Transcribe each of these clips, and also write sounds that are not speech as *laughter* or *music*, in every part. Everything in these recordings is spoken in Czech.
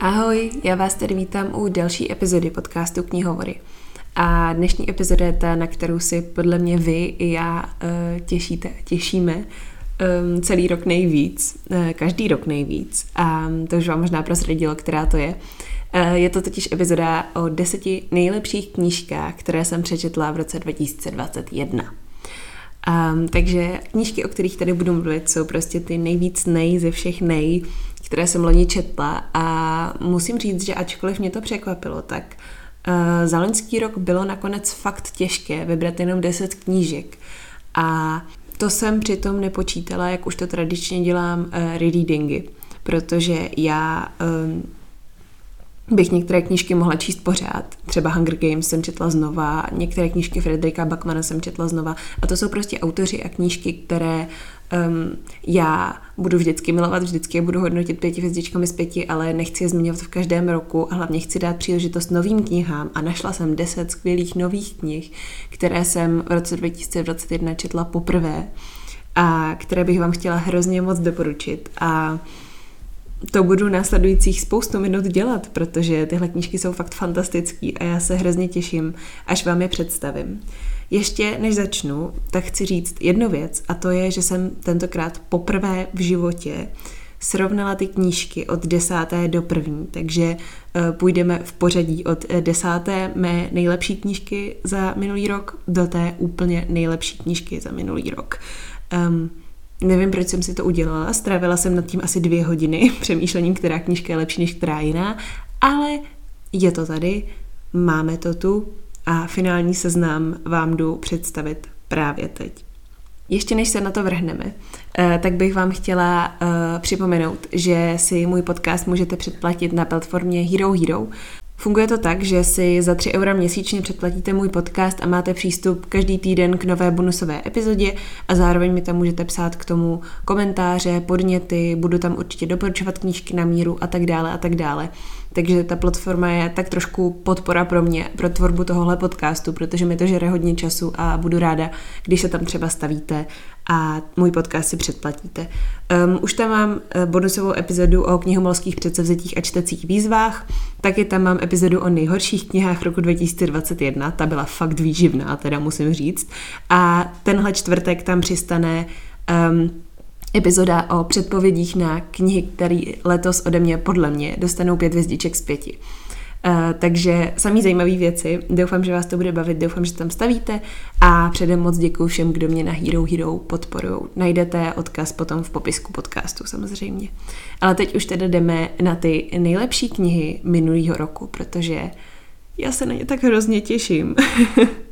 Ahoj, já vás tady vítám u další epizody podcastu Knihovory. A dnešní epizoda je ta, na kterou si podle mě vy i já uh, těšíte, těšíme um, celý rok nejvíc, uh, každý rok nejvíc. A to už vám možná prozradilo, která to je. Uh, je to totiž epizoda o deseti nejlepších knížkách, které jsem přečetla v roce 2021. Um, takže knížky, o kterých tady budu mluvit, jsou prostě ty nejvíc nej ze všech nej, které jsem loni četla a musím říct, že ačkoliv mě to překvapilo, tak uh, za loňský rok bylo nakonec fakt těžké vybrat jenom 10 knížek a to jsem přitom nepočítala, jak už to tradičně dělám, uh, rereadingy, protože já um, bych některé knížky mohla číst pořád. Třeba Hunger Games jsem četla znova, některé knížky Frederika Bachmana jsem četla znova. A to jsou prostě autoři a knížky, které um, já budu vždycky milovat, vždycky je budu hodnotit pěti hvězdičkami z pěti, ale nechci je zmiňovat v každém roku a hlavně chci dát příležitost novým knihám a našla jsem deset skvělých nových knih, které jsem v roce 2021 četla poprvé a které bych vám chtěla hrozně moc doporučit. A to budu následujících spoustu minut dělat, protože tyhle knížky jsou fakt fantastický a já se hrozně těším, až vám je představím. Ještě než začnu, tak chci říct jednu věc a to je, že jsem tentokrát poprvé v životě srovnala ty knížky od desáté do první, takže uh, půjdeme v pořadí od eh, desáté mé nejlepší knížky za minulý rok do té úplně nejlepší knížky za minulý rok. Um, Nevím, proč jsem si to udělala, strávila jsem nad tím asi dvě hodiny *laughs* přemýšlením, která knížka je lepší než která jiná, ale je to tady, máme to tu a finální seznam vám jdu představit právě teď. Ještě než se na to vrhneme, eh, tak bych vám chtěla eh, připomenout, že si můj podcast můžete předplatit na platformě Hero Hero. Funguje to tak, že si za 3 eura měsíčně předplatíte můj podcast a máte přístup každý týden k nové bonusové epizodě a zároveň mi tam můžete psát k tomu komentáře, podněty, budu tam určitě doporučovat knížky na míru a tak dále a tak dále. Takže ta platforma je tak trošku podpora pro mě, pro tvorbu tohohle podcastu, protože mi to žere hodně času a budu ráda, když se tam třeba stavíte a můj podcast si předplatíte. Um, už tam mám eh, bonusovou epizodu o knihomolských předsevzetích a čtecích výzvách, taky tam mám epizodu o nejhorších knihách roku 2021, ta byla fakt výživná, teda musím říct. A tenhle čtvrtek tam přistane um, epizoda o předpovědích na knihy, které letos ode mě, podle mě, dostanou pět hvězdiček z pěti. Uh, takže samý zajímavé věci. Doufám, že vás to bude bavit, doufám, že tam stavíte a předem moc děkuji všem, kdo mě na Hero Hero podporují. Najdete odkaz potom v popisku podcastu samozřejmě. Ale teď už teda jdeme na ty nejlepší knihy minulého roku, protože já se na ně tak hrozně těším. *laughs*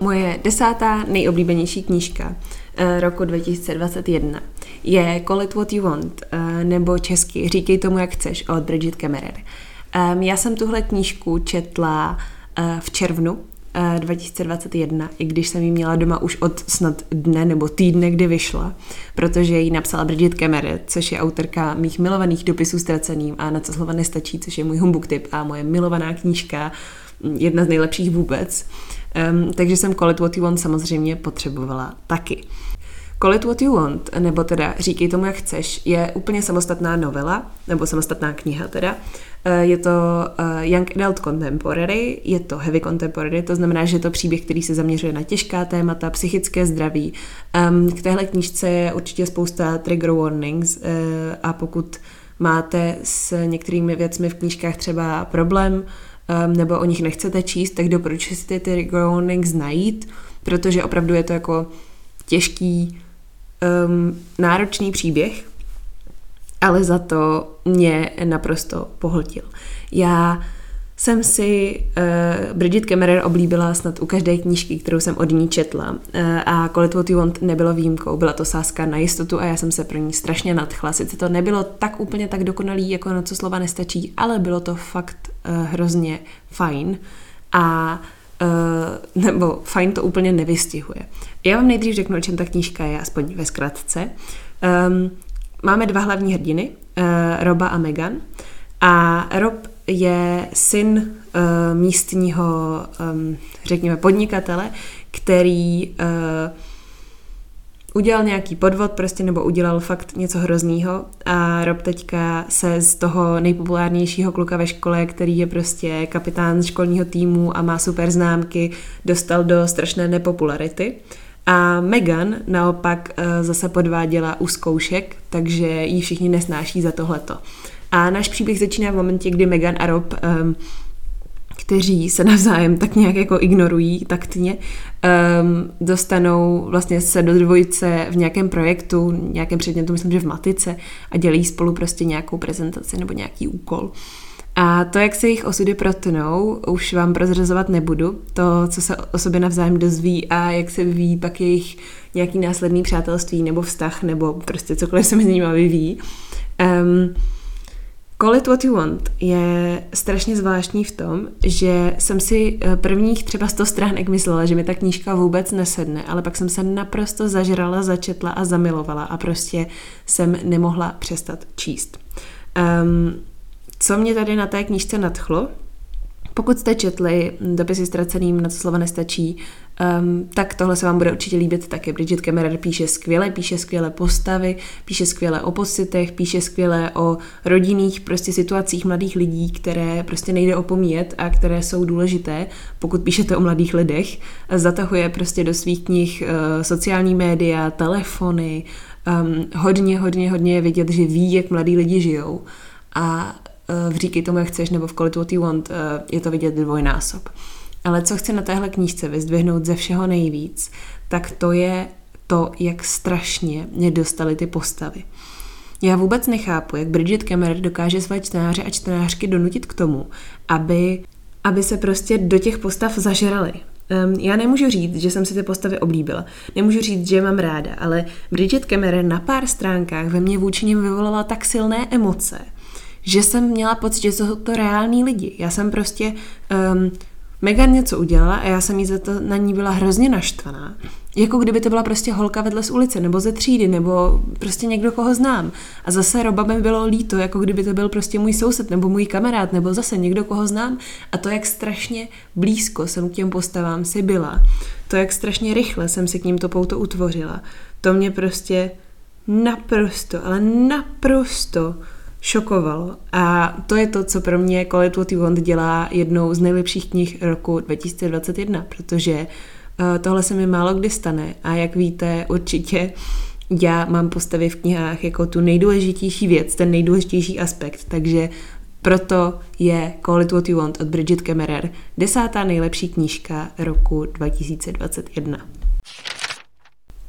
Moje desátá nejoblíbenější knížka uh, roku 2021 je Call it what you want, uh, nebo česky Říkej tomu, jak chceš, od Bridget Kemmerer. Um, já jsem tuhle knížku četla uh, v červnu 2021, i když jsem ji měla doma už od snad dne nebo týdne, kdy vyšla, protože ji napsala Bridget Kemmerer, což je autorka mých milovaných dopisů ztraceným a na co slova nestačí, což je můj humbug tip a moje milovaná knížka, jedna z nejlepších vůbec. Um, takže jsem Call It What You Want samozřejmě potřebovala taky. Call It What You Want, nebo teda Říkej tomu, jak chceš, je úplně samostatná novela, nebo samostatná kniha teda. Eh, je to eh, Young Adult Contemporary, je to Heavy Contemporary, to znamená, že je to příběh, který se zaměřuje na těžká témata, psychické zdraví. K téhle knižce je určitě spousta trigger warnings eh, a pokud máte s některými věcmi v knížkách třeba problém, um, nebo o nich nechcete číst, tak doporučuji si ty trigger warnings najít, protože opravdu je to jako těžký, um, náročný příběh, ale za to mě naprosto pohltil. Já jsem si uh, Bridget Kemmerer oblíbila snad u každé knížky, kterou jsem od ní četla uh, a Call It What You Want nebylo výjimkou, byla to sázka na jistotu a já jsem se pro ní strašně nadchla. Sice to nebylo tak úplně tak dokonalý, jako na co slova nestačí, ale bylo to fakt uh, hrozně fajn a Uh, nebo fajn to úplně nevystihuje. Já vám nejdřív řeknu, o čem ta knížka je, aspoň ve zkratce. Um, máme dva hlavní hrdiny, uh, Roba a Megan. A Rob je syn uh, místního, um, řekněme, podnikatele, který uh, udělal nějaký podvod prostě nebo udělal fakt něco hroznýho a Rob teďka se z toho nejpopulárnějšího kluka ve škole, který je prostě kapitán školního týmu a má super známky, dostal do strašné nepopularity. A Megan naopak eh, zase podváděla u zkoušek, takže ji všichni nesnáší za tohleto. A náš příběh začíná v momentě, kdy Megan a Rob um, kteří se navzájem tak nějak jako ignorují taktně, um, dostanou vlastně se do dvojice v nějakém projektu, nějakém předmětu, myslím, že v matice a dělají spolu prostě nějakou prezentaci nebo nějaký úkol. A to, jak se jejich osudy protnou, už vám prozrazovat nebudu. To, co se o sobě navzájem dozví a jak se vyvíjí pak jejich nějaký následný přátelství nebo vztah nebo prostě cokoliv se mezi nimi vyvíjí. Um, Call it what you want je strašně zvláštní v tom, že jsem si eh, prvních třeba 100 stránek myslela, že mi ta knížka vůbec nesedne, ale pak jsem se naprosto zažrala, začetla a zamilovala a prostě jsem nemohla přestat číst. Um, co mě tady na té knížce nadchlo, pokud jste četli dopisy ztraceným, na co slova nestačí, um, tak tohle se vám bude určitě líbit taky. Bridget Kemmerer píše skvěle, píše skvěle postavy, píše skvěle o pocitech, píše skvěle o rodinných prostě situacích mladých lidí, které prostě nejde opomíjet a které jsou důležité, pokud píšete o mladých lidech. Zatahuje prostě do svých knih uh, sociální média, telefony, um, hodně, hodně, hodně je vidět, že ví, jak mladí lidi žijou. A v Říkej tomu, jak chceš, nebo v Call it what you want, je to vidět dvojnásob. Ale co chci na téhle knížce vyzdvihnout ze všeho nejvíc, tak to je to, jak strašně mě dostaly ty postavy. Já vůbec nechápu, jak Bridget Cameron dokáže své čtenáře a čtenářky donutit k tomu, aby, aby se prostě do těch postav zažrali. Um, já nemůžu říct, že jsem si ty postavy oblíbila. Nemůžu říct, že je mám ráda, ale Bridget Cameron na pár stránkách ve mně vůči nim vyvolala tak silné emoce, že jsem měla pocit, že jsou to reální lidi. Já jsem prostě um, Megan něco udělala a já jsem jí za to na ní byla hrozně naštvaná. Jako kdyby to byla prostě holka vedle z ulice, nebo ze třídy, nebo prostě někdo, koho znám. A zase Roba mi bylo líto, jako kdyby to byl prostě můj soused, nebo můj kamarád, nebo zase někdo, koho znám. A to, jak strašně blízko jsem k těm postavám si byla, to, jak strašně rychle jsem si k ním to pouto utvořila, to mě prostě naprosto, ale naprosto šokovalo. A to je to, co pro mě It What You Want dělá jednou z nejlepších knih roku 2021, protože uh, tohle se mi málo kdy stane a jak víte, určitě já mám postavy v knihách jako tu nejdůležitější věc, ten nejdůležitější aspekt, takže proto je Call It What You Want od Bridget Kemmerer desátá nejlepší knížka roku 2021.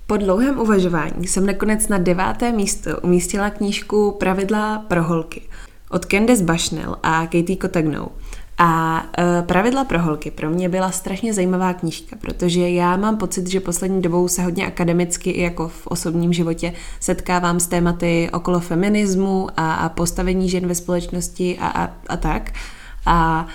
Po dlouhém uvažování jsem nakonec na deváté místo umístila knížku Pravidla pro holky od Candice Bushnell a Katie Cotagnou. A e, pravidla pro holky pro mě byla strašně zajímavá knížka, protože já mám pocit, že poslední dobou se hodně akademicky i jako v osobním životě setkávám s tématy okolo feminismu a, a postavení žen ve společnosti a, a, a tak. A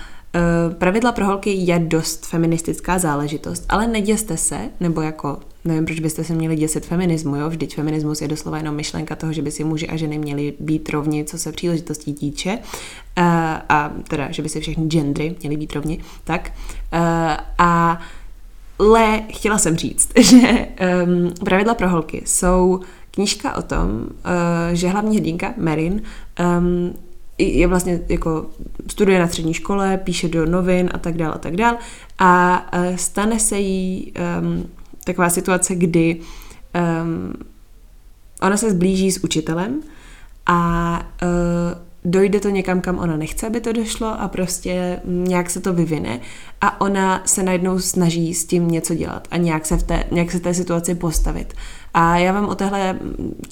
pravidla pro holky je dost feministická záležitost, ale neděste se, nebo jako nevím, proč byste se měli děsit feminismu, jo? Vždyť feminismus je doslova jenom myšlenka toho, že by si muži a ženy měli být rovni, co se příležitostí týče. Uh, a teda, že by si všechny gendry měly být rovni. Tak. Uh, a le, chtěla jsem říct, *laughs* že um, pravidla pro holky jsou knížka o tom, uh, že hlavní hrdinka, Marin, um, je vlastně jako studuje na střední škole, píše do novin a tak dále a tak dále a uh, stane se jí um, taková situace, kdy um, ona se zblíží s učitelem a uh, dojde to někam, kam ona nechce, aby to došlo a prostě nějak se to vyvine a ona se najednou snaží s tím něco dělat a nějak se v té, nějak se té situaci postavit. A já vám o téhle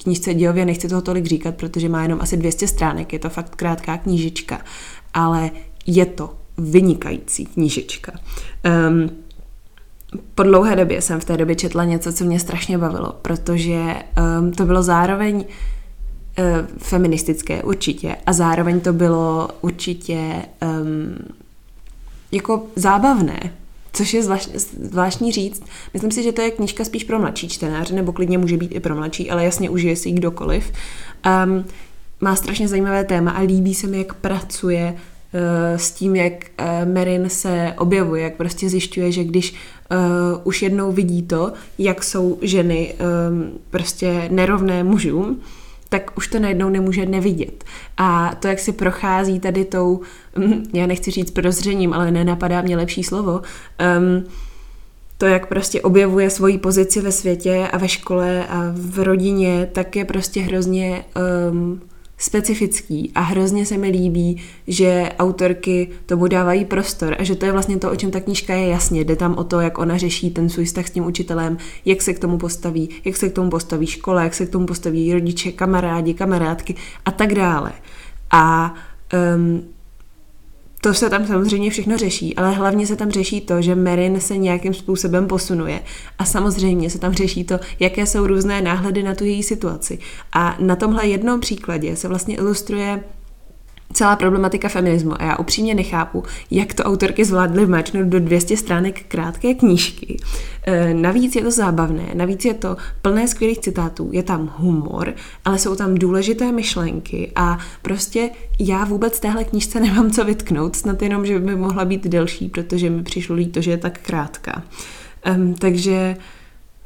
knížce dějově nechci toho tolik říkat, protože má jenom asi 200 stránek, je to fakt krátká knížička, ale je to vynikající knížička. Um, po dlouhé době jsem v té době četla něco, co mě strašně bavilo, protože um, to bylo zároveň uh, feministické určitě a zároveň to bylo určitě um, jako zábavné, což je zvlášť, zvláštní říct. Myslím si, že to je knížka spíš pro mladší čtenáře, nebo klidně může být i pro mladší, ale jasně užije si ji kdokoliv. Um, má strašně zajímavé téma a líbí se mi, jak pracuje s tím, jak Merin se objevuje, jak prostě zjišťuje, že když už jednou vidí to, jak jsou ženy prostě nerovné mužům, tak už to najednou nemůže nevidět. A to, jak si prochází tady tou, hm, já nechci říct prozřením, ale nenapadá mě lepší slovo, um, to, jak prostě objevuje svoji pozici ve světě a ve škole a v rodině, tak je prostě hrozně um, specifický a hrozně se mi líbí, že autorky tomu dávají prostor a že to je vlastně to, o čem ta knížka je jasně. Jde tam o to, jak ona řeší ten svůj vztah s tím učitelem, jak se k tomu postaví, jak se k tomu postaví škola, jak se k tomu postaví rodiče, kamarádi, kamarádky a tak dále. A um, to se tam samozřejmě všechno řeší, ale hlavně se tam řeší to, že Merin se nějakým způsobem posunuje. A samozřejmě se tam řeší to, jaké jsou různé náhledy na tu její situaci. A na tomhle jednom příkladě se vlastně ilustruje celá problematika feminismu a já upřímně nechápu, jak to autorky zvládly vmáčnout do 200 stránek krátké knížky. E, navíc je to zábavné, navíc je to plné skvělých citátů, je tam humor, ale jsou tam důležité myšlenky a prostě já vůbec téhle knížce *laughs* nemám co vytknout, snad jenom, že by mohla být delší, protože mi přišlo líto, že je tak krátká. Um, takže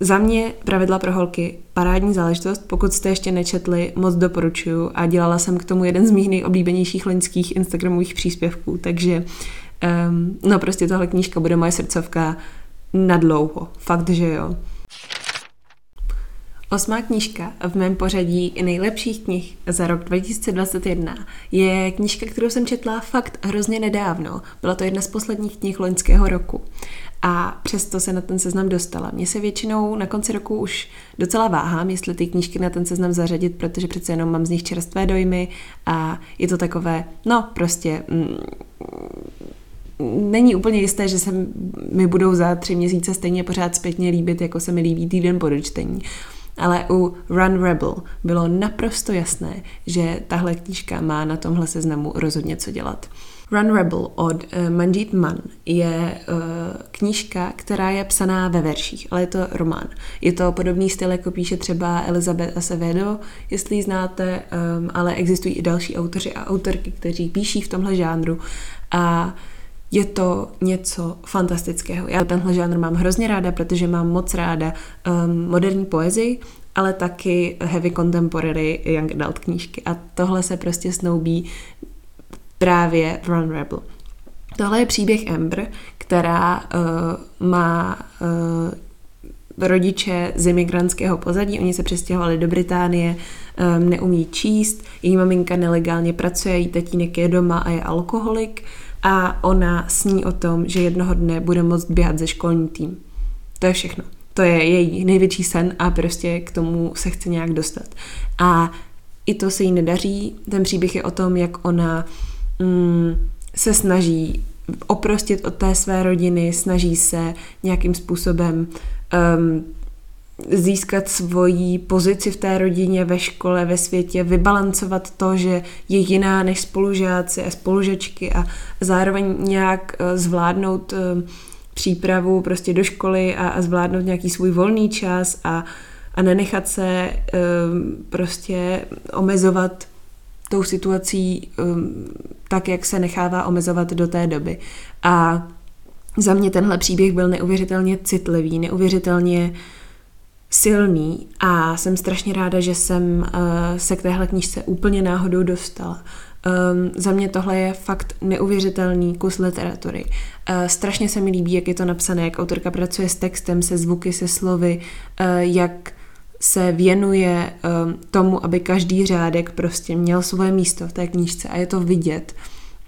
za mě pravidla pro holky parádní záležitost, pokud jste ještě nečetli, moc doporučuju. A dělala jsem k tomu jeden z mých nejoblíbenějších loňských instagramových příspěvků, takže um, no prostě tohle knížka bude moje srdcovka na dlouho, fakt, že jo. Osmá knížka v mém pořadí nejlepších knih za rok 2021 je knížka, kterou jsem četla fakt hrozně nedávno. Byla to jedna z posledních knih loňského roku a přesto se na ten seznam dostala. Mně se většinou na konci roku už docela váhám, jestli ty knížky na ten seznam zařadit, protože přece jenom mám z nich čerstvé dojmy a je to takové, no prostě... Mm, není úplně jisté, že se mi budou za tři měsíce stejně pořád zpětně líbit, jako se mi líbí týden po dočtení. Ale u Run Rebel bylo naprosto jasné, že tahle knížka má na tomhle seznamu rozhodně co dělat. Run Rebel od uh, Manjit Man je uh, knížka, která je psaná ve verších, ale je to román. Je to podobný styl, jako píše třeba Elizabeth Acevedo, jestli ji znáte, um, ale existují i další autoři a autorky, kteří píší v tomhle žánru a je to něco fantastického. Já tenhle žánr mám hrozně ráda, protože mám moc ráda um, moderní poezii, ale taky heavy contemporary young adult knížky. A tohle se prostě snoubí právě v Run Rebel. Tohle je příběh Amber, která uh, má uh, rodiče z imigrantského pozadí, oni se přestěhovali do Británie, um, neumí číst, její maminka nelegálně pracuje, její tatínek je doma a je alkoholik a ona sní o tom, že jednoho dne bude moct běhat ze školní tým. To je všechno. To je její největší sen a prostě k tomu se chce nějak dostat. A i to se jí nedaří. Ten příběh je o tom, jak ona mm, se snaží oprostit od té své rodiny, snaží se nějakým způsobem um, získat svoji pozici v té rodině, ve škole, ve světě, vybalancovat to, že je jiná než spolužáci a spolužačky a zároveň nějak uh, zvládnout uh, přípravu prostě do školy a, a zvládnout nějaký svůj volný čas a, a nenechat se uh, prostě omezovat tou situací tak, jak se nechává omezovat do té doby. A za mě tenhle příběh byl neuvěřitelně citlivý, neuvěřitelně silný a jsem strašně ráda, že jsem uh, se k téhle knížce úplně náhodou dostala. Um, za mě tohle je fakt neuvěřitelný kus literatury. Uh, strašně se mi líbí, jak je to napsané, jak autorka pracuje s textem, se zvuky, se slovy, uh, jak se věnuje um, tomu, aby každý řádek prostě měl svoje místo v té knížce a je to vidět.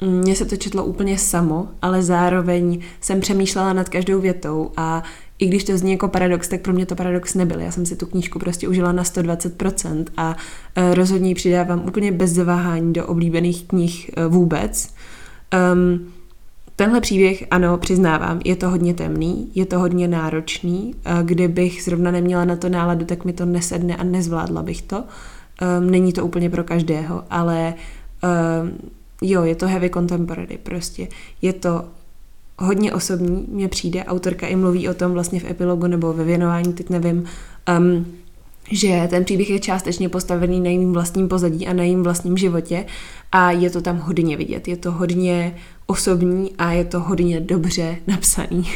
Mně se to četlo úplně samo, ale zároveň jsem přemýšlela nad každou větou a i když to zní jako paradox, tak pro mě to paradox nebyl. Já jsem si tu knížku prostě užila na 120% a uh, rozhodně ji přidávám úplně bez zaváhání do oblíbených knih uh, vůbec. Um, Tenhle příběh, ano, přiznávám, je to hodně temný, je to hodně náročný. Kdybych zrovna neměla na to náladu, tak mi to nesedne a nezvládla bych to. Um, není to úplně pro každého, ale um, jo, je to heavy contemporary prostě. Je to hodně osobní, mně přijde. Autorka i mluví o tom vlastně v epilogu nebo ve věnování, teď nevím, um, že ten příběh je částečně postavený na jejím vlastním pozadí a na jejím vlastním životě a je to tam hodně vidět. Je to hodně osobní a je to hodně dobře napsaný.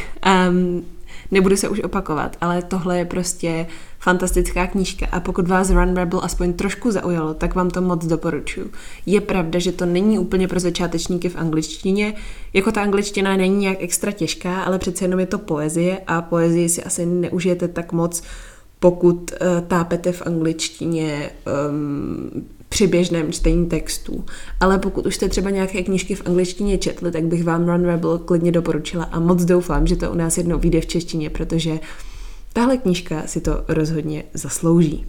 Um, nebudu se už opakovat, ale tohle je prostě fantastická knížka a pokud vás Run Rebel aspoň trošku zaujalo, tak vám to moc doporučuji. Je pravda, že to není úplně pro začátečníky v angličtině, jako ta angličtina není nějak extra těžká, ale přece jenom je to poezie a poezii si asi neužijete tak moc, pokud uh, tápete v angličtině um, při běžném čtení textů. Ale pokud už jste třeba nějaké knížky v angličtině četli, tak bych vám Run Rebel klidně doporučila a moc doufám, že to u nás jednou vyjde v češtině, protože tahle knížka si to rozhodně zaslouží.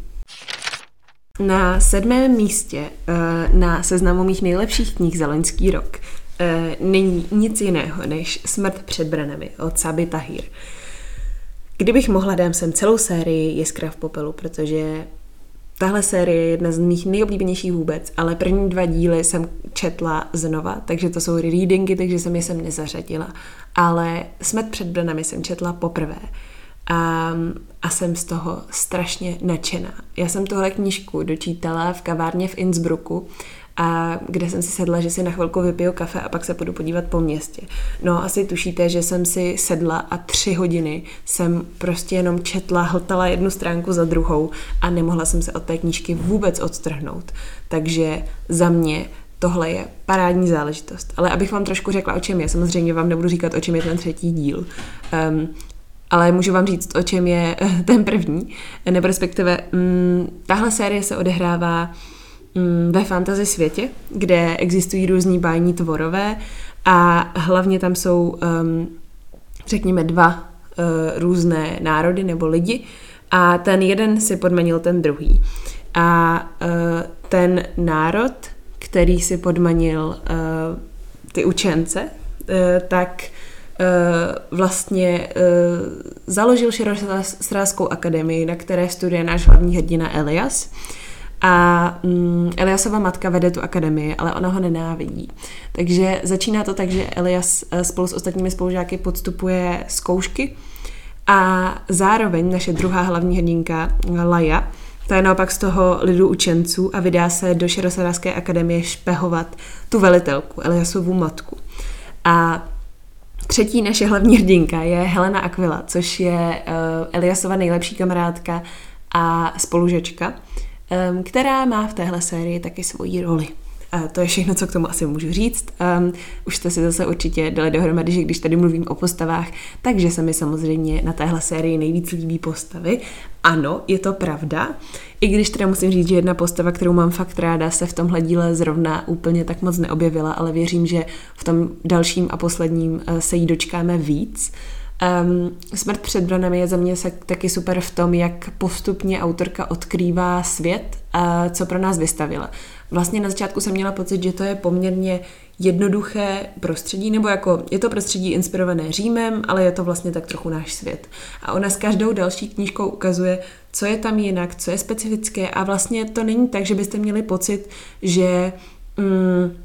Na sedmém místě eh, na seznamu mých nejlepších knih za loňský rok eh, není nic jiného než Smrt před branami od Sabi Tahir. Kdybych mohla, dám sem celou sérii Jiskra v popelu, protože Tahle série je jedna z mých nejoblíbenějších vůbec, ale první dva díly jsem četla znova, takže to jsou readingy, takže jsem je sem nezařadila. Ale Smet před branami jsem četla poprvé a, a jsem z toho strašně nadšená. Já jsem tohle knížku dočítala v kavárně v Innsbrucku a kde jsem si sedla, že si na chvilku vypiju kafe a pak se půjdu podívat po městě. No asi tušíte, že jsem si sedla a tři hodiny jsem prostě jenom četla, hltala jednu stránku za druhou a nemohla jsem se od té knížky vůbec odstrhnout. Takže za mě tohle je parádní záležitost. Ale abych vám trošku řekla, o čem je, samozřejmě vám nebudu říkat, o čem je ten třetí díl. Um, ale můžu vám říct, o čem je ten první, nebo respektive um, tahle série se odehrává Mm, ve fantasy světě, kde existují různí bájní tvorové a hlavně tam jsou, um, řekněme, dva uh, různé národy nebo lidi a ten jeden si podmanil ten druhý. A uh, ten národ, který si podmanil uh, ty učence, tak vlastně uh, založil Širosráskou akademii, na které studuje náš hlavní hrdina Elias. A mm, Eliasova matka vede tu akademii, ale ona ho nenávidí. Takže začíná to tak, že Elias eh, spolu s ostatními spolužáky podstupuje zkoušky a zároveň naše druhá hlavní hrdinka Laja, ta je naopak z toho lidu učenců a vydá se do Šerosadářské akademie špehovat tu velitelku, Eliasovu matku. A třetí naše hlavní hrdinka je Helena Aquila, což je uh, Eliasova nejlepší kamarádka a spolužečka která má v téhle sérii taky svoji roli. To je všechno, co k tomu asi můžu říct. Um, už jste si zase určitě dali dohromady, že když tady mluvím o postavách, takže se mi samozřejmě na téhle sérii nejvíc líbí postavy. Ano, je to pravda. I když teda musím říct, že jedna postava, kterou mám fakt ráda, se v tomhle díle zrovna úplně tak moc neobjevila, ale věřím, že v tom dalším a posledním uh, se jí dočkáme víc. Um, Smrt před branami je za mě se taky super v tom, jak postupně autorka odkrývá svět, a co pro nás vystavila. Vlastně na začátku jsem měla pocit, že to je poměrně jednoduché prostředí, nebo jako je to prostředí inspirované Římem, ale je to vlastně tak trochu náš svět. A ona s každou další knížkou ukazuje, co je tam jinak, co je specifické a vlastně to není tak, že byste měli pocit, že mm,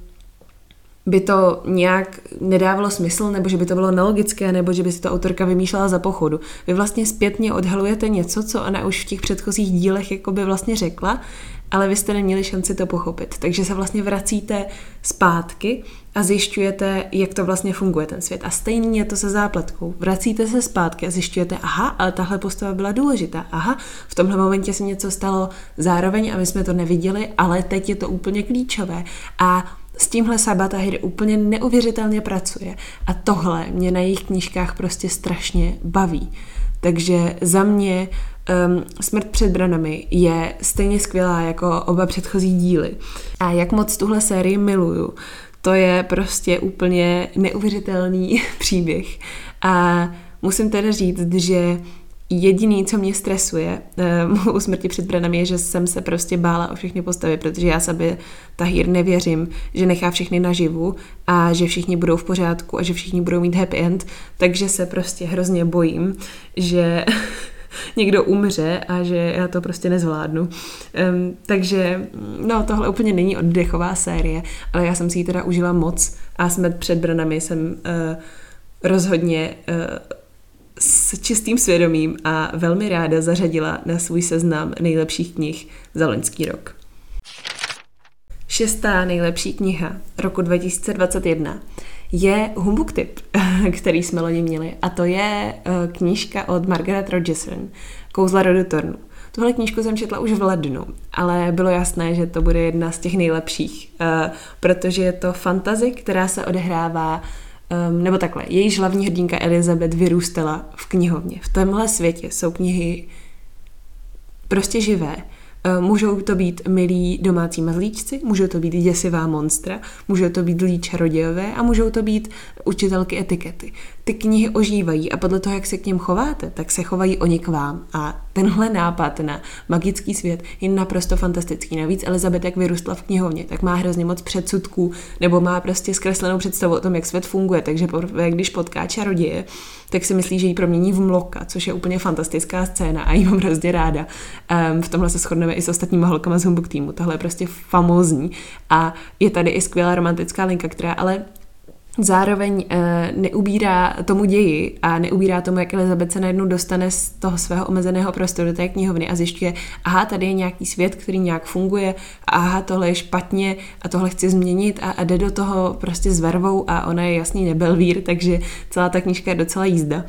by to nějak nedávalo smysl, nebo že by to bylo nelogické, nebo že by si to autorka vymýšlela za pochodu. Vy vlastně zpětně odhalujete něco, co ona už v těch předchozích dílech jako by vlastně řekla, ale vy jste neměli šanci to pochopit. Takže se vlastně vracíte zpátky a zjišťujete, jak to vlastně funguje ten svět. A stejně je to se zápletkou. Vracíte se zpátky a zjišťujete, aha, ale tahle postava byla důležitá. Aha, v tomhle momentě se něco stalo zároveň a my jsme to neviděli, ale teď je to úplně klíčové. A s tímhle Sabatahir úplně neuvěřitelně pracuje a tohle mě na jejich knížkách prostě strašně baví. Takže za mě um, Smrt před branami je stejně skvělá jako oba předchozí díly. A jak moc tuhle sérii miluju, to je prostě úplně neuvěřitelný *laughs* příběh. A musím teda říct, že Jediný, co mě stresuje *laughs* uh, u smrti před branami, je, že jsem se prostě bála o všechny postavy, protože já sebe Tahir nevěřím, že nechá všechny naživu a že všichni budou v pořádku a že všichni budou mít happy end, takže se prostě hrozně bojím, že *laughs* někdo umře a že já to prostě nezvládnu. Um, takže, no, tohle úplně není oddechová série, ale já jsem si ji teda užila moc a smrt před branami jsem uh, rozhodně uh, s čistým svědomím a velmi ráda zařadila na svůj seznam nejlepších knih za loňský rok. Šestá nejlepší kniha roku 2021 je Humbug Tip, *laughs* který jsme loni měli. A to je uh, knížka od Margaret Rogerson, Kouzla rodu Tornu. Tuhle knížku jsem četla už v lednu, ale bylo jasné, že to bude jedna z těch nejlepších, uh, protože je to fantazy, která se odehrává Um, nebo takhle, jejíž hlavní hrdinka Elizabeth vyrůstala v knihovně. V tomhle světě jsou knihy prostě živé. Eh, můžou to být milí domácí mazlíčci, můžou to být děsivá monstra, můžou to být zlí čarodějové a můžou to být učitelky etikety. Ty knihy ožívají a podle toho, jak se k něm chováte, tak se chovají oni k vám. A tenhle nápad na magický svět je naprosto fantastický. Navíc Elizabeth, jak vyrůstla v knihovně, tak má hrozně moc předsudků nebo má prostě zkreslenou představu o tom, jak svět funguje. Takže poprvé, když potká čaroděje, tak si myslí, že ji promění v mloka, což je úplně fantastická scéna a jí mám hrozně ráda. Um, v tomhle se shodneme i s ostatními holkama z Humbug týmu. Tohle je prostě famózní. A je tady i skvělá romantická linka, která ale zároveň uh, neubírá tomu ději a neubírá tomu, jak Elizabeth se najednou dostane z toho svého omezeného prostoru do té knihovny a zjišťuje, aha, tady je nějaký svět, který nějak funguje, a aha, tohle je špatně a tohle chci změnit a, a jde do toho prostě s vervou a ona je jasný nebelvír, takže celá ta knížka je docela jízda.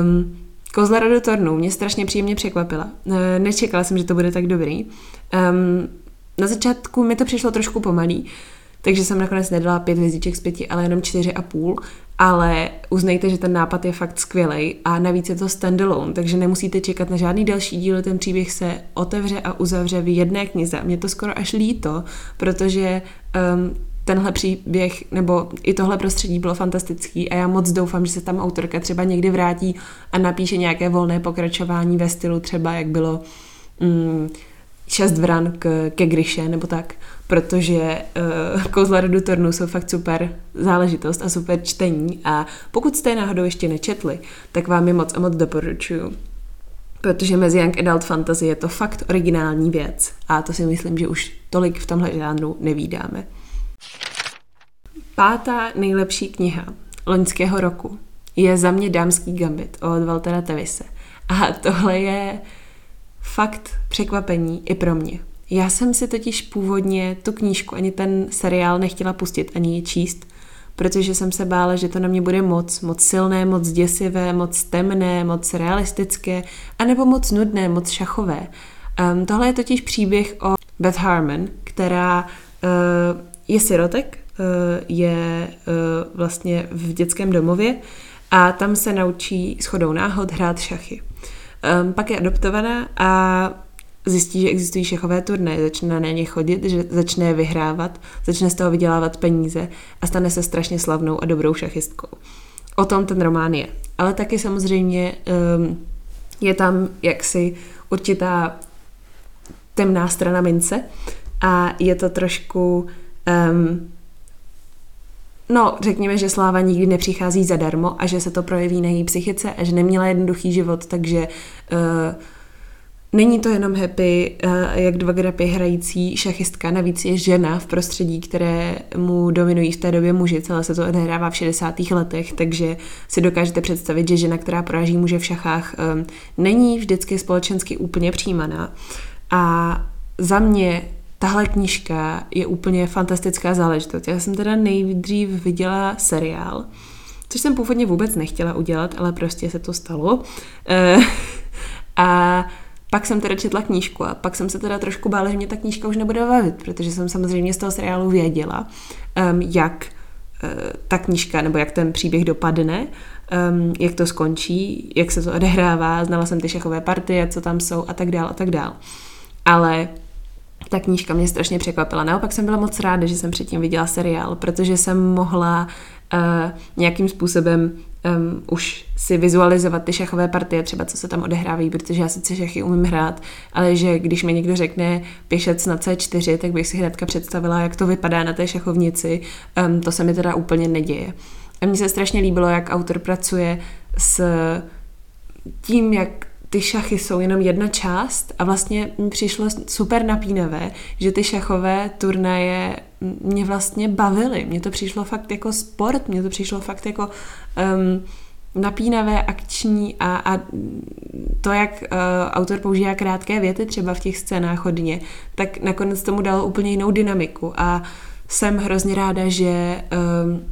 Um, Kozla do Tornu mě strašně příjemně překvapila. E, nečekala jsem, že to bude tak dobrý. Um, na začátku mi to přišlo trošku pomalý, takže jsem nakonec nedala pět hvězdiček z pěti, ale jenom čtyři a půl. Ale uznejte, že ten nápad je fakt skvělý a navíc je to standalone, takže nemusíte čekat na žádný další díl, ten příběh se otevře a uzavře v jedné knize. Mě to skoro až líto, protože um, tenhle příběh nebo i tohle prostředí bylo fantastický a já moc doufám, že se tam autorka třeba někdy vrátí a napíše nějaké volné pokračování ve stylu třeba, jak bylo mm, šest vran k, ke Gryše nebo tak, protože uh, Kouzla rodu Tornu jsou fakt super záležitost a super čtení a pokud jste je náhodou ještě nečetli, tak vám je moc a moc doporučuju. Protože mezi Young Adult Fantasy je to fakt originální věc a to si myslím, že už tolik v tomhle žánru nevídáme. Pátá nejlepší kniha loňského roku je za mě Dámský gambit od Waltera Tevise. A tohle je fakt překvapení i pro mě. Já jsem si totiž původně tu knížku ani ten seriál nechtěla pustit, ani ji číst, protože jsem se bála, že to na mě bude moc, moc silné, moc děsivé, moc temné, moc realistické, anebo moc nudné, moc šachové. Um, tohle je totiž příběh o Beth Harmon, která uh, je sirotek, uh, je uh, vlastně v dětském domově a tam se naučí shodou náhod hrát šachy. Um, pak je adoptovaná a zjistí, že existují šachové turné, začne na ně chodit, že začne je vyhrávat, začne z toho vydělávat peníze a stane se strašně slavnou a dobrou šachistkou. O tom ten román je. Ale taky samozřejmě um, je tam jaksi určitá temná strana mince a je to trošku um, No, řekněme, že sláva nikdy nepřichází zadarmo a že se to projeví na její psychice a že neměla jednoduchý život, takže uh, Není to jenom happy, eh, jak dva grapy hrající šachistka, navíc je žena v prostředí, které mu dominují v té době muži, celé se to odehrává v 60. letech, takže si dokážete představit, že žena, která poráží muže v šachách, eh, není vždycky společensky úplně přijímaná. A za mě tahle knížka je úplně fantastická záležitost. Já jsem teda nejdřív viděla seriál, což jsem původně vůbec nechtěla udělat, ale prostě se to stalo. Eh, *laughs* a pak jsem teda četla knížku a pak jsem se teda trošku bála, že mě ta knížka už nebude bavit, protože jsem samozřejmě z toho seriálu věděla, um, jak uh, ta knížka nebo jak ten příběh dopadne, um, jak to skončí, jak se to odehrává, znala jsem ty šachové partie, co tam jsou a tak dál a tak dál. Ale ta knížka mě strašně překvapila. Naopak jsem byla moc ráda, že jsem předtím viděla seriál, protože jsem mohla uh, nějakým způsobem um, už si vizualizovat ty šachové partie, třeba co se tam odehrávají, protože já sice šachy umím hrát, ale že když mi někdo řekne pěšec na C4, tak bych si hnedka představila, jak to vypadá na té šachovnici. Um, to se mi teda úplně neděje. A mně se strašně líbilo, jak autor pracuje s tím, jak ty šachy jsou jenom jedna část a vlastně mi přišlo super napínavé, že ty šachové turnaje mě vlastně bavily. Mně to přišlo fakt jako sport, mně to přišlo fakt jako um, napínavé, akční a, a to, jak uh, autor používá krátké věty třeba v těch scénách hodně, tak nakonec tomu dalo úplně jinou dynamiku a jsem hrozně ráda, že um,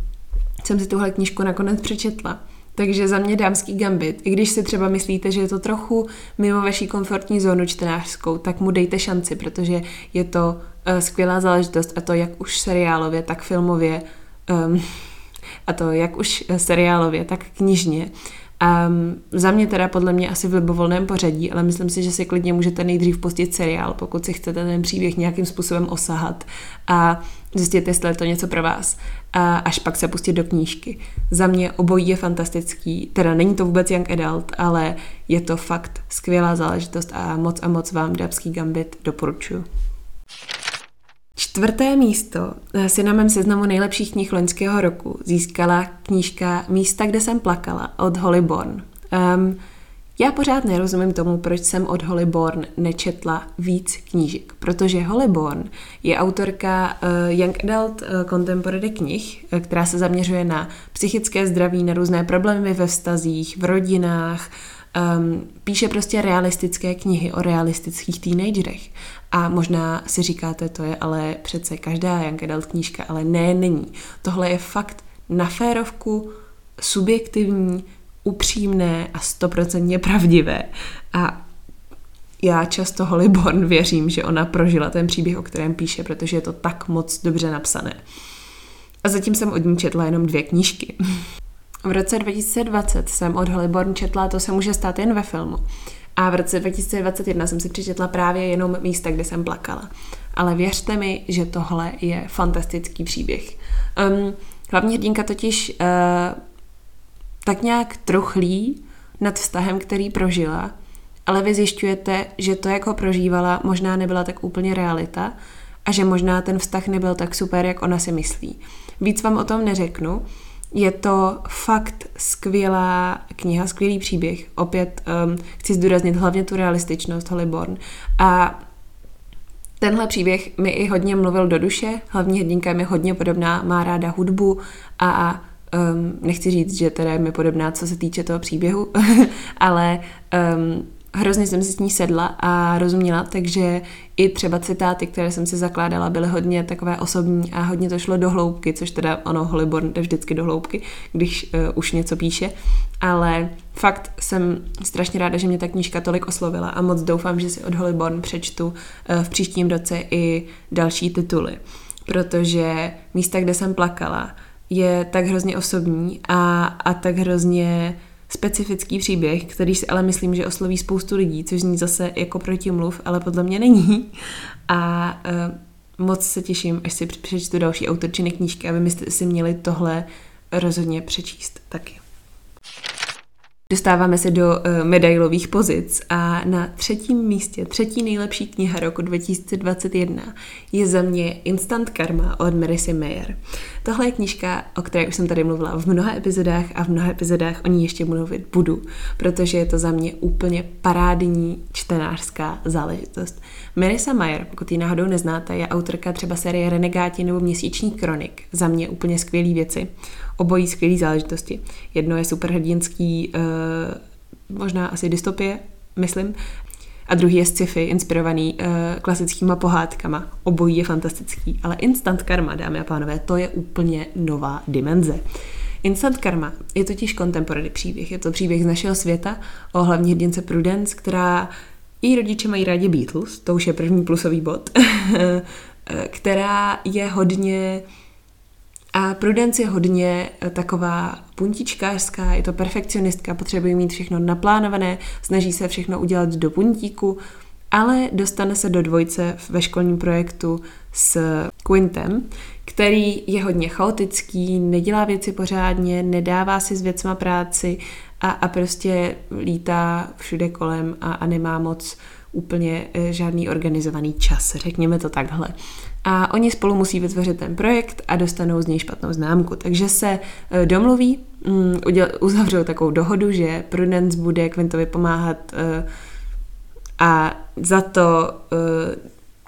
jsem si tuhle knížku nakonec přečetla. Takže za mě dámský gambit, i když si třeba myslíte, že je to trochu mimo vaší komfortní zónu čtenářskou, tak mu dejte šanci, protože je to uh, skvělá záležitost. A to jak už seriálově, tak filmově, um, a to jak už seriálově, tak knižně. Um, za mě teda podle mě asi v libovolném pořadí, ale myslím si, že si klidně můžete nejdřív pustit seriál, pokud si chcete ten příběh nějakým způsobem osahat. A zjistit, jestli je to něco pro vás a až pak se pustit do knížky. Za mě obojí je fantastický, teda není to vůbec young adult, ale je to fakt skvělá záležitost a moc a moc vám Dabský gambit doporučuji. Čtvrté místo eh, si na mém seznamu nejlepších knih loňského roku získala knížka Místa, kde jsem plakala od Holly Born. Um, já pořád nerozumím tomu, proč jsem od Holly Born nečetla víc knížek, protože Holly Born je autorka uh, Young Adult uh, Contemporary knih, uh, která se zaměřuje na psychické zdraví, na různé problémy ve vztazích, v rodinách, um, píše prostě realistické knihy o realistických teenagerech. A možná si říkáte, to je ale přece každá Young Adult knížka, ale ne, není. Tohle je fakt na férovku, subjektivní, upřímné a stoprocentně pravdivé. A já často Holly Born věřím, že ona prožila ten příběh, o kterém píše, protože je to tak moc dobře napsané. A zatím jsem od ní četla jenom dvě knížky. V roce 2020 jsem od Holly Born četla To se může stát jen ve filmu. A v roce 2021 jsem si přečetla právě jenom místa, kde jsem plakala. Ale věřte mi, že tohle je fantastický příběh. Um, hlavní hrdinka totiž uh, tak nějak truchlí nad vztahem, který prožila, ale vy zjišťujete, že to, jak ho prožívala, možná nebyla tak úplně realita a že možná ten vztah nebyl tak super, jak ona si myslí. Víc vám o tom neřeknu, je to fakt skvělá kniha, skvělý příběh. Opět um, chci zdůraznit hlavně tu realističnost Hollyborn. A tenhle příběh mi i hodně mluvil do duše. Hlavní hrdinka je mi hodně podobná, má ráda hudbu a um, nechci říct, že teda je mi podobná, co se týče toho příběhu, *laughs* ale um, hrozně jsem si s ní sedla a rozuměla, takže i třeba citáty, které jsem si zakládala, byly hodně takové osobní a hodně to šlo do hloubky, což teda ono Hollyborn jde vždycky do hloubky, když uh, už něco píše, ale fakt jsem strašně ráda, že mě ta knížka tolik oslovila a moc doufám, že si od Hollyborn přečtu uh, v příštím roce i další tituly, protože místa, kde jsem plakala, je tak hrozně osobní a, a tak hrozně specifický příběh, který si ale myslím, že osloví spoustu lidí, což zní zase jako protimluv, ale podle mě není. A uh, moc se těším, až si přečtu další autorčiny knížky, aby si měli tohle rozhodně přečíst taky. Dostáváme se do uh, medailových pozic a na třetím místě, třetí nejlepší kniha roku 2021 je za mě Instant Karma od Marissy Mayer. Tohle je knižka, o které už jsem tady mluvila v mnoha epizodách a v mnoha epizodách o ní ještě mluvit budu, protože je to za mě úplně parádní čtenářská záležitost. Marissa Mayer, pokud ji náhodou neznáte, je autorka třeba série Renegáti nebo Měsíční kronik. Za mě úplně skvělé věci. Obojí skvělé záležitosti. Jedno je superhrdinský, uh, možná asi dystopie, myslím, a druhý je sci-fi, inspirovaný uh, klasickýma pohádkama. Obojí je fantastický, ale Instant Karma, dámy a pánové, to je úplně nová dimenze. Instant Karma je totiž contemporary příběh. Je to příběh z našeho světa o hlavní hrdince Prudence, která i rodiče mají rádi Beatles, to už je první plusový bod, *laughs* která je hodně a Prudence je hodně eh, taková puntičkářská, je to perfekcionistka, potřebuje mít všechno naplánované, snaží se všechno udělat do puntíku, ale dostane se do dvojce ve školním projektu s Quintem, který je hodně chaotický, nedělá věci pořádně, nedává si s věcma práci a, a prostě lítá všude kolem a, a nemá moc úplně eh, žádný organizovaný čas, řekněme to takhle. A oni spolu musí vytvořit ten projekt a dostanou z něj špatnou známku. Takže se eh, domluví, mm, uzavřou takovou dohodu, že Prudence bude Quintovi pomáhat eh, a za to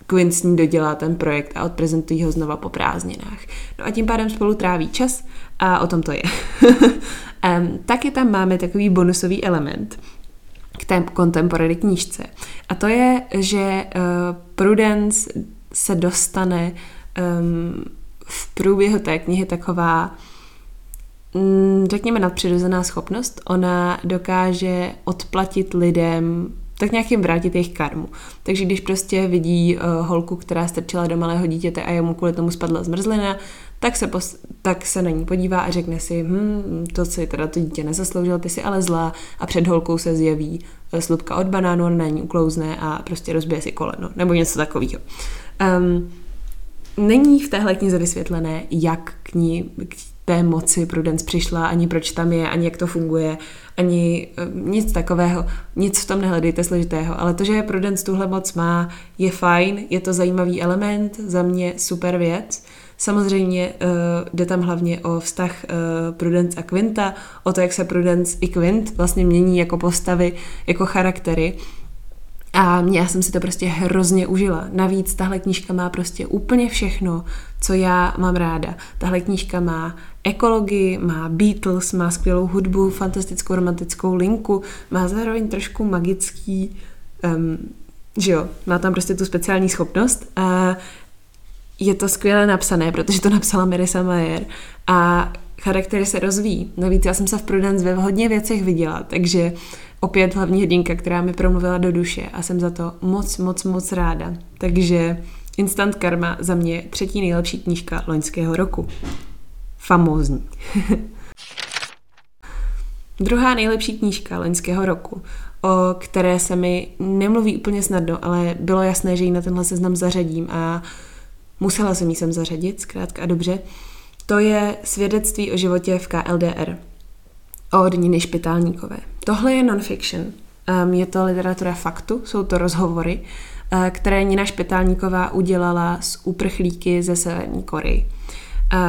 Quinn s ní dodělá ten projekt a odprezentují ho znova po prázdninách. No a tím pádem spolu tráví čas a o tom to je. *laughs* um, taky tam máme takový bonusový element k té contemporary knížce. A to je, že uh, Prudence se dostane um, v průběhu té knihy taková mm, řekněme nadpřirozená schopnost. Ona dokáže odplatit lidem tak nějak jim vrátit jejich karmu. Takže když prostě vidí uh, holku, která strčila do malého dítěte a jemu kvůli tomu spadla zmrzlina, tak se, pos- tak se na ní podívá a řekne si, hm, to si teda to dítě nezasloužil, ty si ale zlá a před holkou se zjeví uh, slupka od banánu, on na ní uklouzne a prostě rozbije si koleno, nebo něco takového. Um, není v téhle knize vysvětlené, jak k ní, k té moci Prudence přišla, ani proč tam je, ani jak to funguje, ani uh, nic takového, nic v tom nehledejte složitého, ale to, že Prudence tuhle moc má, je fajn, je to zajímavý element, za mě super věc. Samozřejmě uh, jde tam hlavně o vztah uh, Prudence a Quinta, o to, jak se Prudence i Quint vlastně mění jako postavy, jako charaktery. A já jsem si to prostě hrozně užila. Navíc tahle knížka má prostě úplně všechno, co já mám ráda. Tahle knížka má ekologii, má Beatles, má skvělou hudbu, fantastickou romantickou linku, má zároveň trošku magický, um, že jo, má tam prostě tu speciální schopnost. A je to skvěle napsané, protože to napsala Marisa Mayer a charaktery se rozvíjí. Navíc já jsem se v Prudence ve hodně věcech viděla, takže opět hlavní hrdinka, která mi promluvila do duše a jsem za to moc, moc, moc ráda. Takže Instant Karma za mě třetí nejlepší knížka loňského roku. Famózní. *laughs* Druhá nejlepší knížka loňského roku, o které se mi nemluví úplně snadno, ale bylo jasné, že ji na tenhle seznam zařadím a musela jsem ji sem zařadit, zkrátka a dobře, to je svědectví o životě v KLDR od Niny Špitálníkové. Tohle je non-fiction. Um, je to literatura faktu, jsou to rozhovory, uh, které Nina Špitálníková udělala s uprchlíky ze Severní Koreji.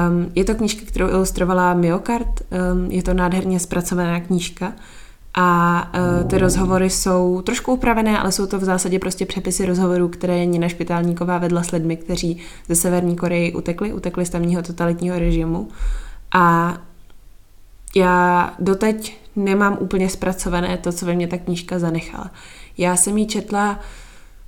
Um, je to knížka, kterou ilustrovala Myokart, um, je to nádherně zpracovaná knížka a uh, ty rozhovory jsou trošku upravené, ale jsou to v zásadě prostě přepisy rozhovorů, které Nina Špitálníková vedla s lidmi, kteří ze Severní Koreji utekli, utekli z tamního totalitního režimu. A já doteď nemám úplně zpracované to, co ve mně ta knížka zanechala. Já jsem ji četla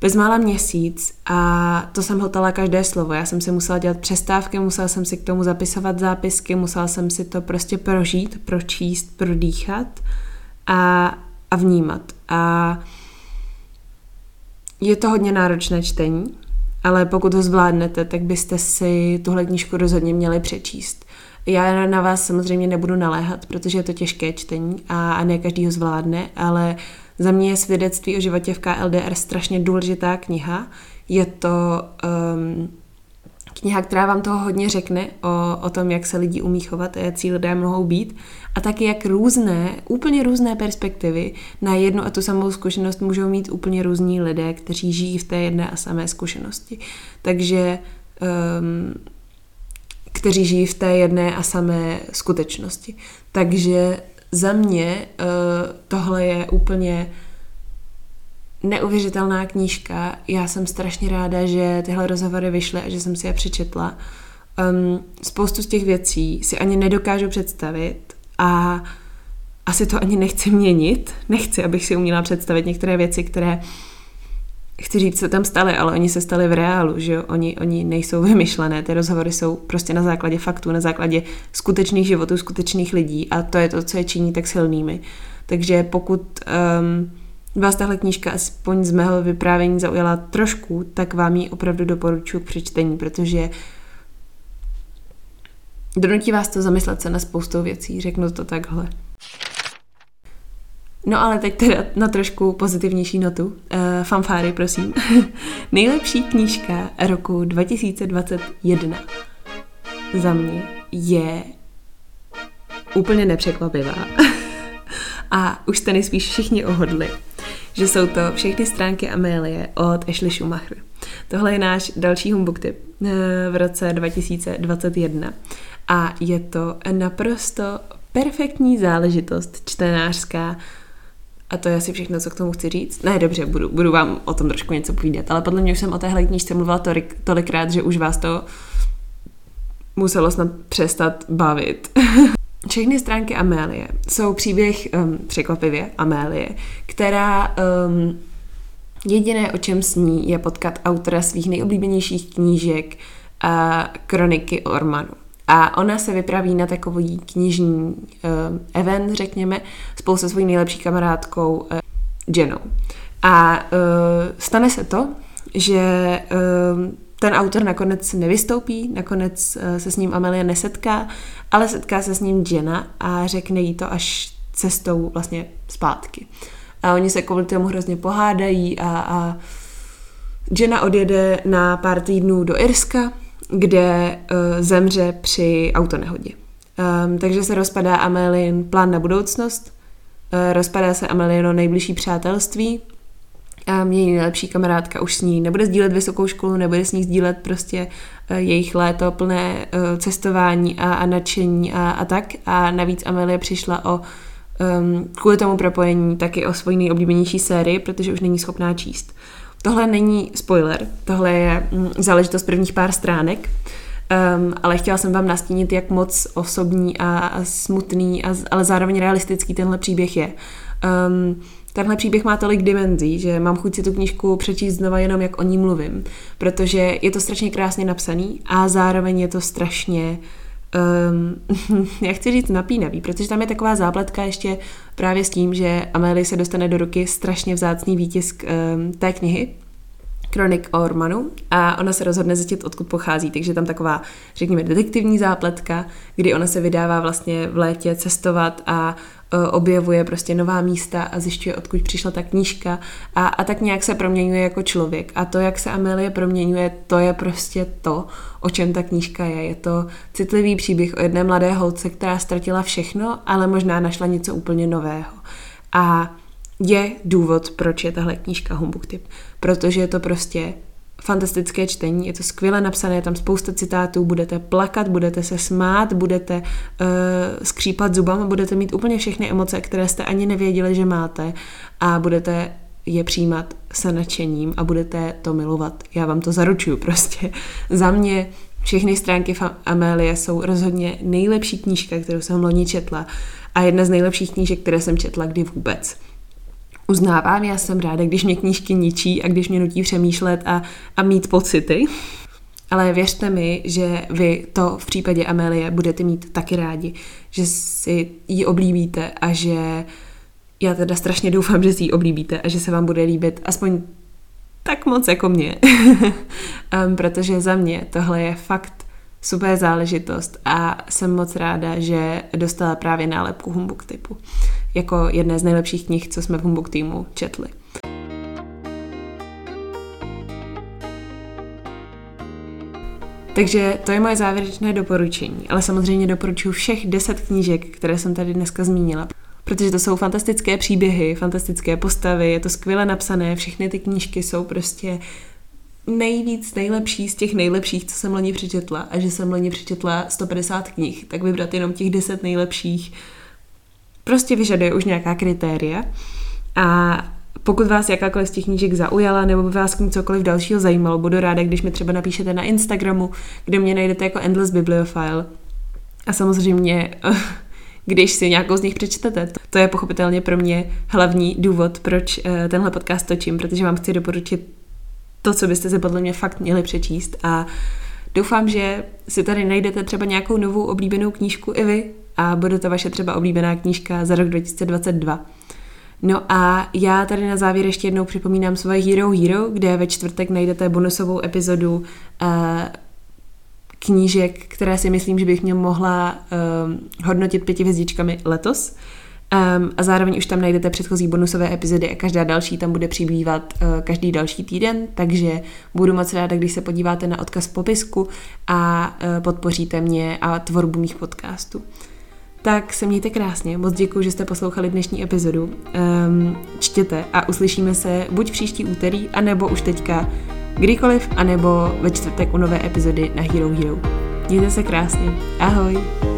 bezmála měsíc a to jsem hotala každé slovo. Já jsem si musela dělat přestávky, musela jsem si k tomu zapisovat zápisky, musela jsem si to prostě prožít, pročíst, prodýchat a, a vnímat. A je to hodně náročné čtení, ale pokud ho zvládnete, tak byste si tuhle knížku rozhodně měli přečíst. Já na vás samozřejmě nebudu naléhat, protože je to těžké čtení a ne každý ho zvládne, ale za mě je svědectví o životě v KLDR strašně důležitá kniha. Je to um, kniha, která vám toho hodně řekne o, o tom, jak se lidi umí chovat jaký lidé mohou být a taky jak různé, úplně různé perspektivy na jednu a tu samou zkušenost můžou mít úplně různí lidé, kteří žijí v té jedné a samé zkušenosti. Takže um, kteří žijí v té jedné a samé skutečnosti. Takže za mě uh, tohle je úplně neuvěřitelná knížka. Já jsem strašně ráda, že tyhle rozhovory vyšly a že jsem si je přečetla. Um, spoustu z těch věcí si ani nedokážu představit a asi to ani nechci měnit. Nechci, abych si uměla představit některé věci, které chci říct, se tam staly, ale oni se stali v reálu, že jo? Oni, oni nejsou *laughs* vymyšlené, ty rozhovory jsou prostě na základě faktů, na základě skutečných životů, skutečných lidí a to je to, co je činí tak silnými. Takže pokud um, vás tahle knížka aspoň z mého vyprávění zaujala trošku, tak vám ji opravdu doporučuji k přečtení, protože donutí vás to zamyslet se na spoustu věcí, řeknu to takhle. No ale teď teda na trošku pozitivnější notu. Uh, fanfáry, prosím. *laughs* Nejlepší knížka roku 2021 za mě je úplně nepřekvapivá. *laughs* A už jste nejspíš všichni ohodli, že jsou to všechny stránky Amélie od Ashley Schumacher. Tohle je náš další humbug tip uh, v roce 2021 a je to naprosto perfektní záležitost čtenářská, A to je asi všechno, co k tomu chci říct. Ne, dobře, budu, budu vám o tom trošku něco povídat, ale podle mě už jsem o téhle knížce mluvila tolik, tolikrát, že už vás to muselo snad přestat bavit. *laughs* Všechny stránky Amélie jsou příběh, um, překvapivě, Amélie, která um, jediné, o čem sní, je potkat autora svých nejoblíbenějších knížek a kroniky Ormanu. A ona se vypraví na takový knižní uh, event, řekněme, spolu se svojí nejlepší kamarádkou uh, Jenou. A uh, stane se to, že ten autor nakonec nevystoupí, nakonec se s ním Amelie nesetká, ale setká se s ním Jenna a řekne jí to až cestou vlastně zpátky. A oni se kvůli tomu hrozně pohádají a, a Jenna odjede na pár týdnů do Irska, kde uh, zemře při autonehodě. Um, takže se rozpadá Amelin plán na budoucnost, uh, rozpadá se Amelino nejbližší přátelství, a její nejlepší kamarádka už s ní nebude sdílet vysokou školu, nebude s ní sdílet prostě uh, jejich léto plné uh, cestování a, a nadšení a, a tak. A navíc Amelie přišla o um, kvůli tomu propojení taky o svoji nejoblíbenější sérii, protože už není schopná číst. Tohle není spoiler, tohle je mm, záležitost prvních pár stránek, um, ale chtěla jsem vám nastínit, jak moc osobní a, a smutný, a, ale zároveň realistický tenhle příběh je. Um, tenhle příběh má tolik dimenzí, že mám chuť si tu knížku přečíst znova jenom, jak o ní mluvím, protože je to strašně krásně napsaný a zároveň je to strašně um, *laughs* já chci říct napínavý, protože tam je taková zápletka ještě právě s tím, že Amélie se dostane do ruky strašně vzácný výtisk um, té knihy, Kronik Ormanu a ona se rozhodne zjistit, odkud pochází, takže tam taková, řekněme, detektivní zápletka, kdy ona se vydává vlastně v létě cestovat a objevuje prostě nová místa a zjišťuje, odkud přišla ta knížka a, a tak nějak se proměňuje jako člověk a to, jak se Amelie proměňuje, to je prostě to, o čem ta knížka je. Je to citlivý příběh o jedné mladé holce, která ztratila všechno, ale možná našla něco úplně nového. A je důvod, proč je tahle knížka Humbug. Protože je to prostě fantastické čtení, je to skvěle napsané, je tam spousta citátů, budete plakat, budete se smát, budete uh, skřípat zubama, budete mít úplně všechny emoce, které jste ani nevěděli, že máte. A budete je přijímat se nadšením a budete to milovat. Já vám to zaručuju prostě. *laughs* Za mě všechny stránky Amélie jsou rozhodně nejlepší knížka, kterou jsem loni četla. A jedna z nejlepších knížek, které jsem četla kdy vůbec uznávám, já jsem ráda, když mě knížky ničí a když mě nutí přemýšlet a, a mít pocity. Ale věřte mi, že vy to v případě Amelie budete mít taky rádi, že si ji oblíbíte a že já teda strašně doufám, že si ji oblíbíte a že se vám bude líbit aspoň tak moc jako mě. *laughs* um, protože za mě tohle je fakt super záležitost a jsem moc ráda, že dostala právě nálepku Humbug typu jako jedné z nejlepších knih, co jsme v Humbug týmu četli. Takže to je moje závěrečné doporučení, ale samozřejmě doporučuji všech deset knížek, které jsem tady dneska zmínila, protože to jsou fantastické příběhy, fantastické postavy, je to skvěle napsané, všechny ty knížky jsou prostě nejvíc nejlepší z těch nejlepších, co jsem loni přečetla a že jsem loni přečetla 150 knih, tak vybrat jenom těch 10 nejlepších prostě vyžaduje už nějaká kritéria a pokud vás jakákoliv z těch knížek zaujala nebo by vás k ní cokoliv dalšího zajímalo, budu ráda, když mi třeba napíšete na Instagramu, kde mě najdete jako Endless Bibliophile. A samozřejmě, *laughs* když si nějakou z nich přečtete. To je pochopitelně pro mě hlavní důvod, proč eh, tenhle podcast točím, protože vám chci doporučit to, co byste se podle mě fakt měli přečíst a doufám, že si tady najdete třeba nějakou novou oblíbenou knížku i vy a bude to vaše třeba oblíbená knížka za rok 2022. No a já tady na závěr ještě jednou připomínám svoje Hero Hero, kde ve čtvrtek najdete bonusovou epizodu uh, knížek, které si myslím, že bych mě mohla uh, hodnotit pěti hvězdičkami letos. Um, a zároveň už tam najdete předchozí bonusové epizody a každá další tam bude přibývat uh, každý další týden, takže budu moc ráda, když se podíváte na odkaz v popisku a uh, podpoříte mě a tvorbu mých podcastů. Tak se mějte krásně, moc děkuji, že jste poslouchali dnešní epizodu. Um, čtěte a uslyšíme se buď příští úterý, anebo už teďka kdykoliv, anebo ve čtvrtek u nové epizody na Hero Hero. Mějte se krásně. Ahoj!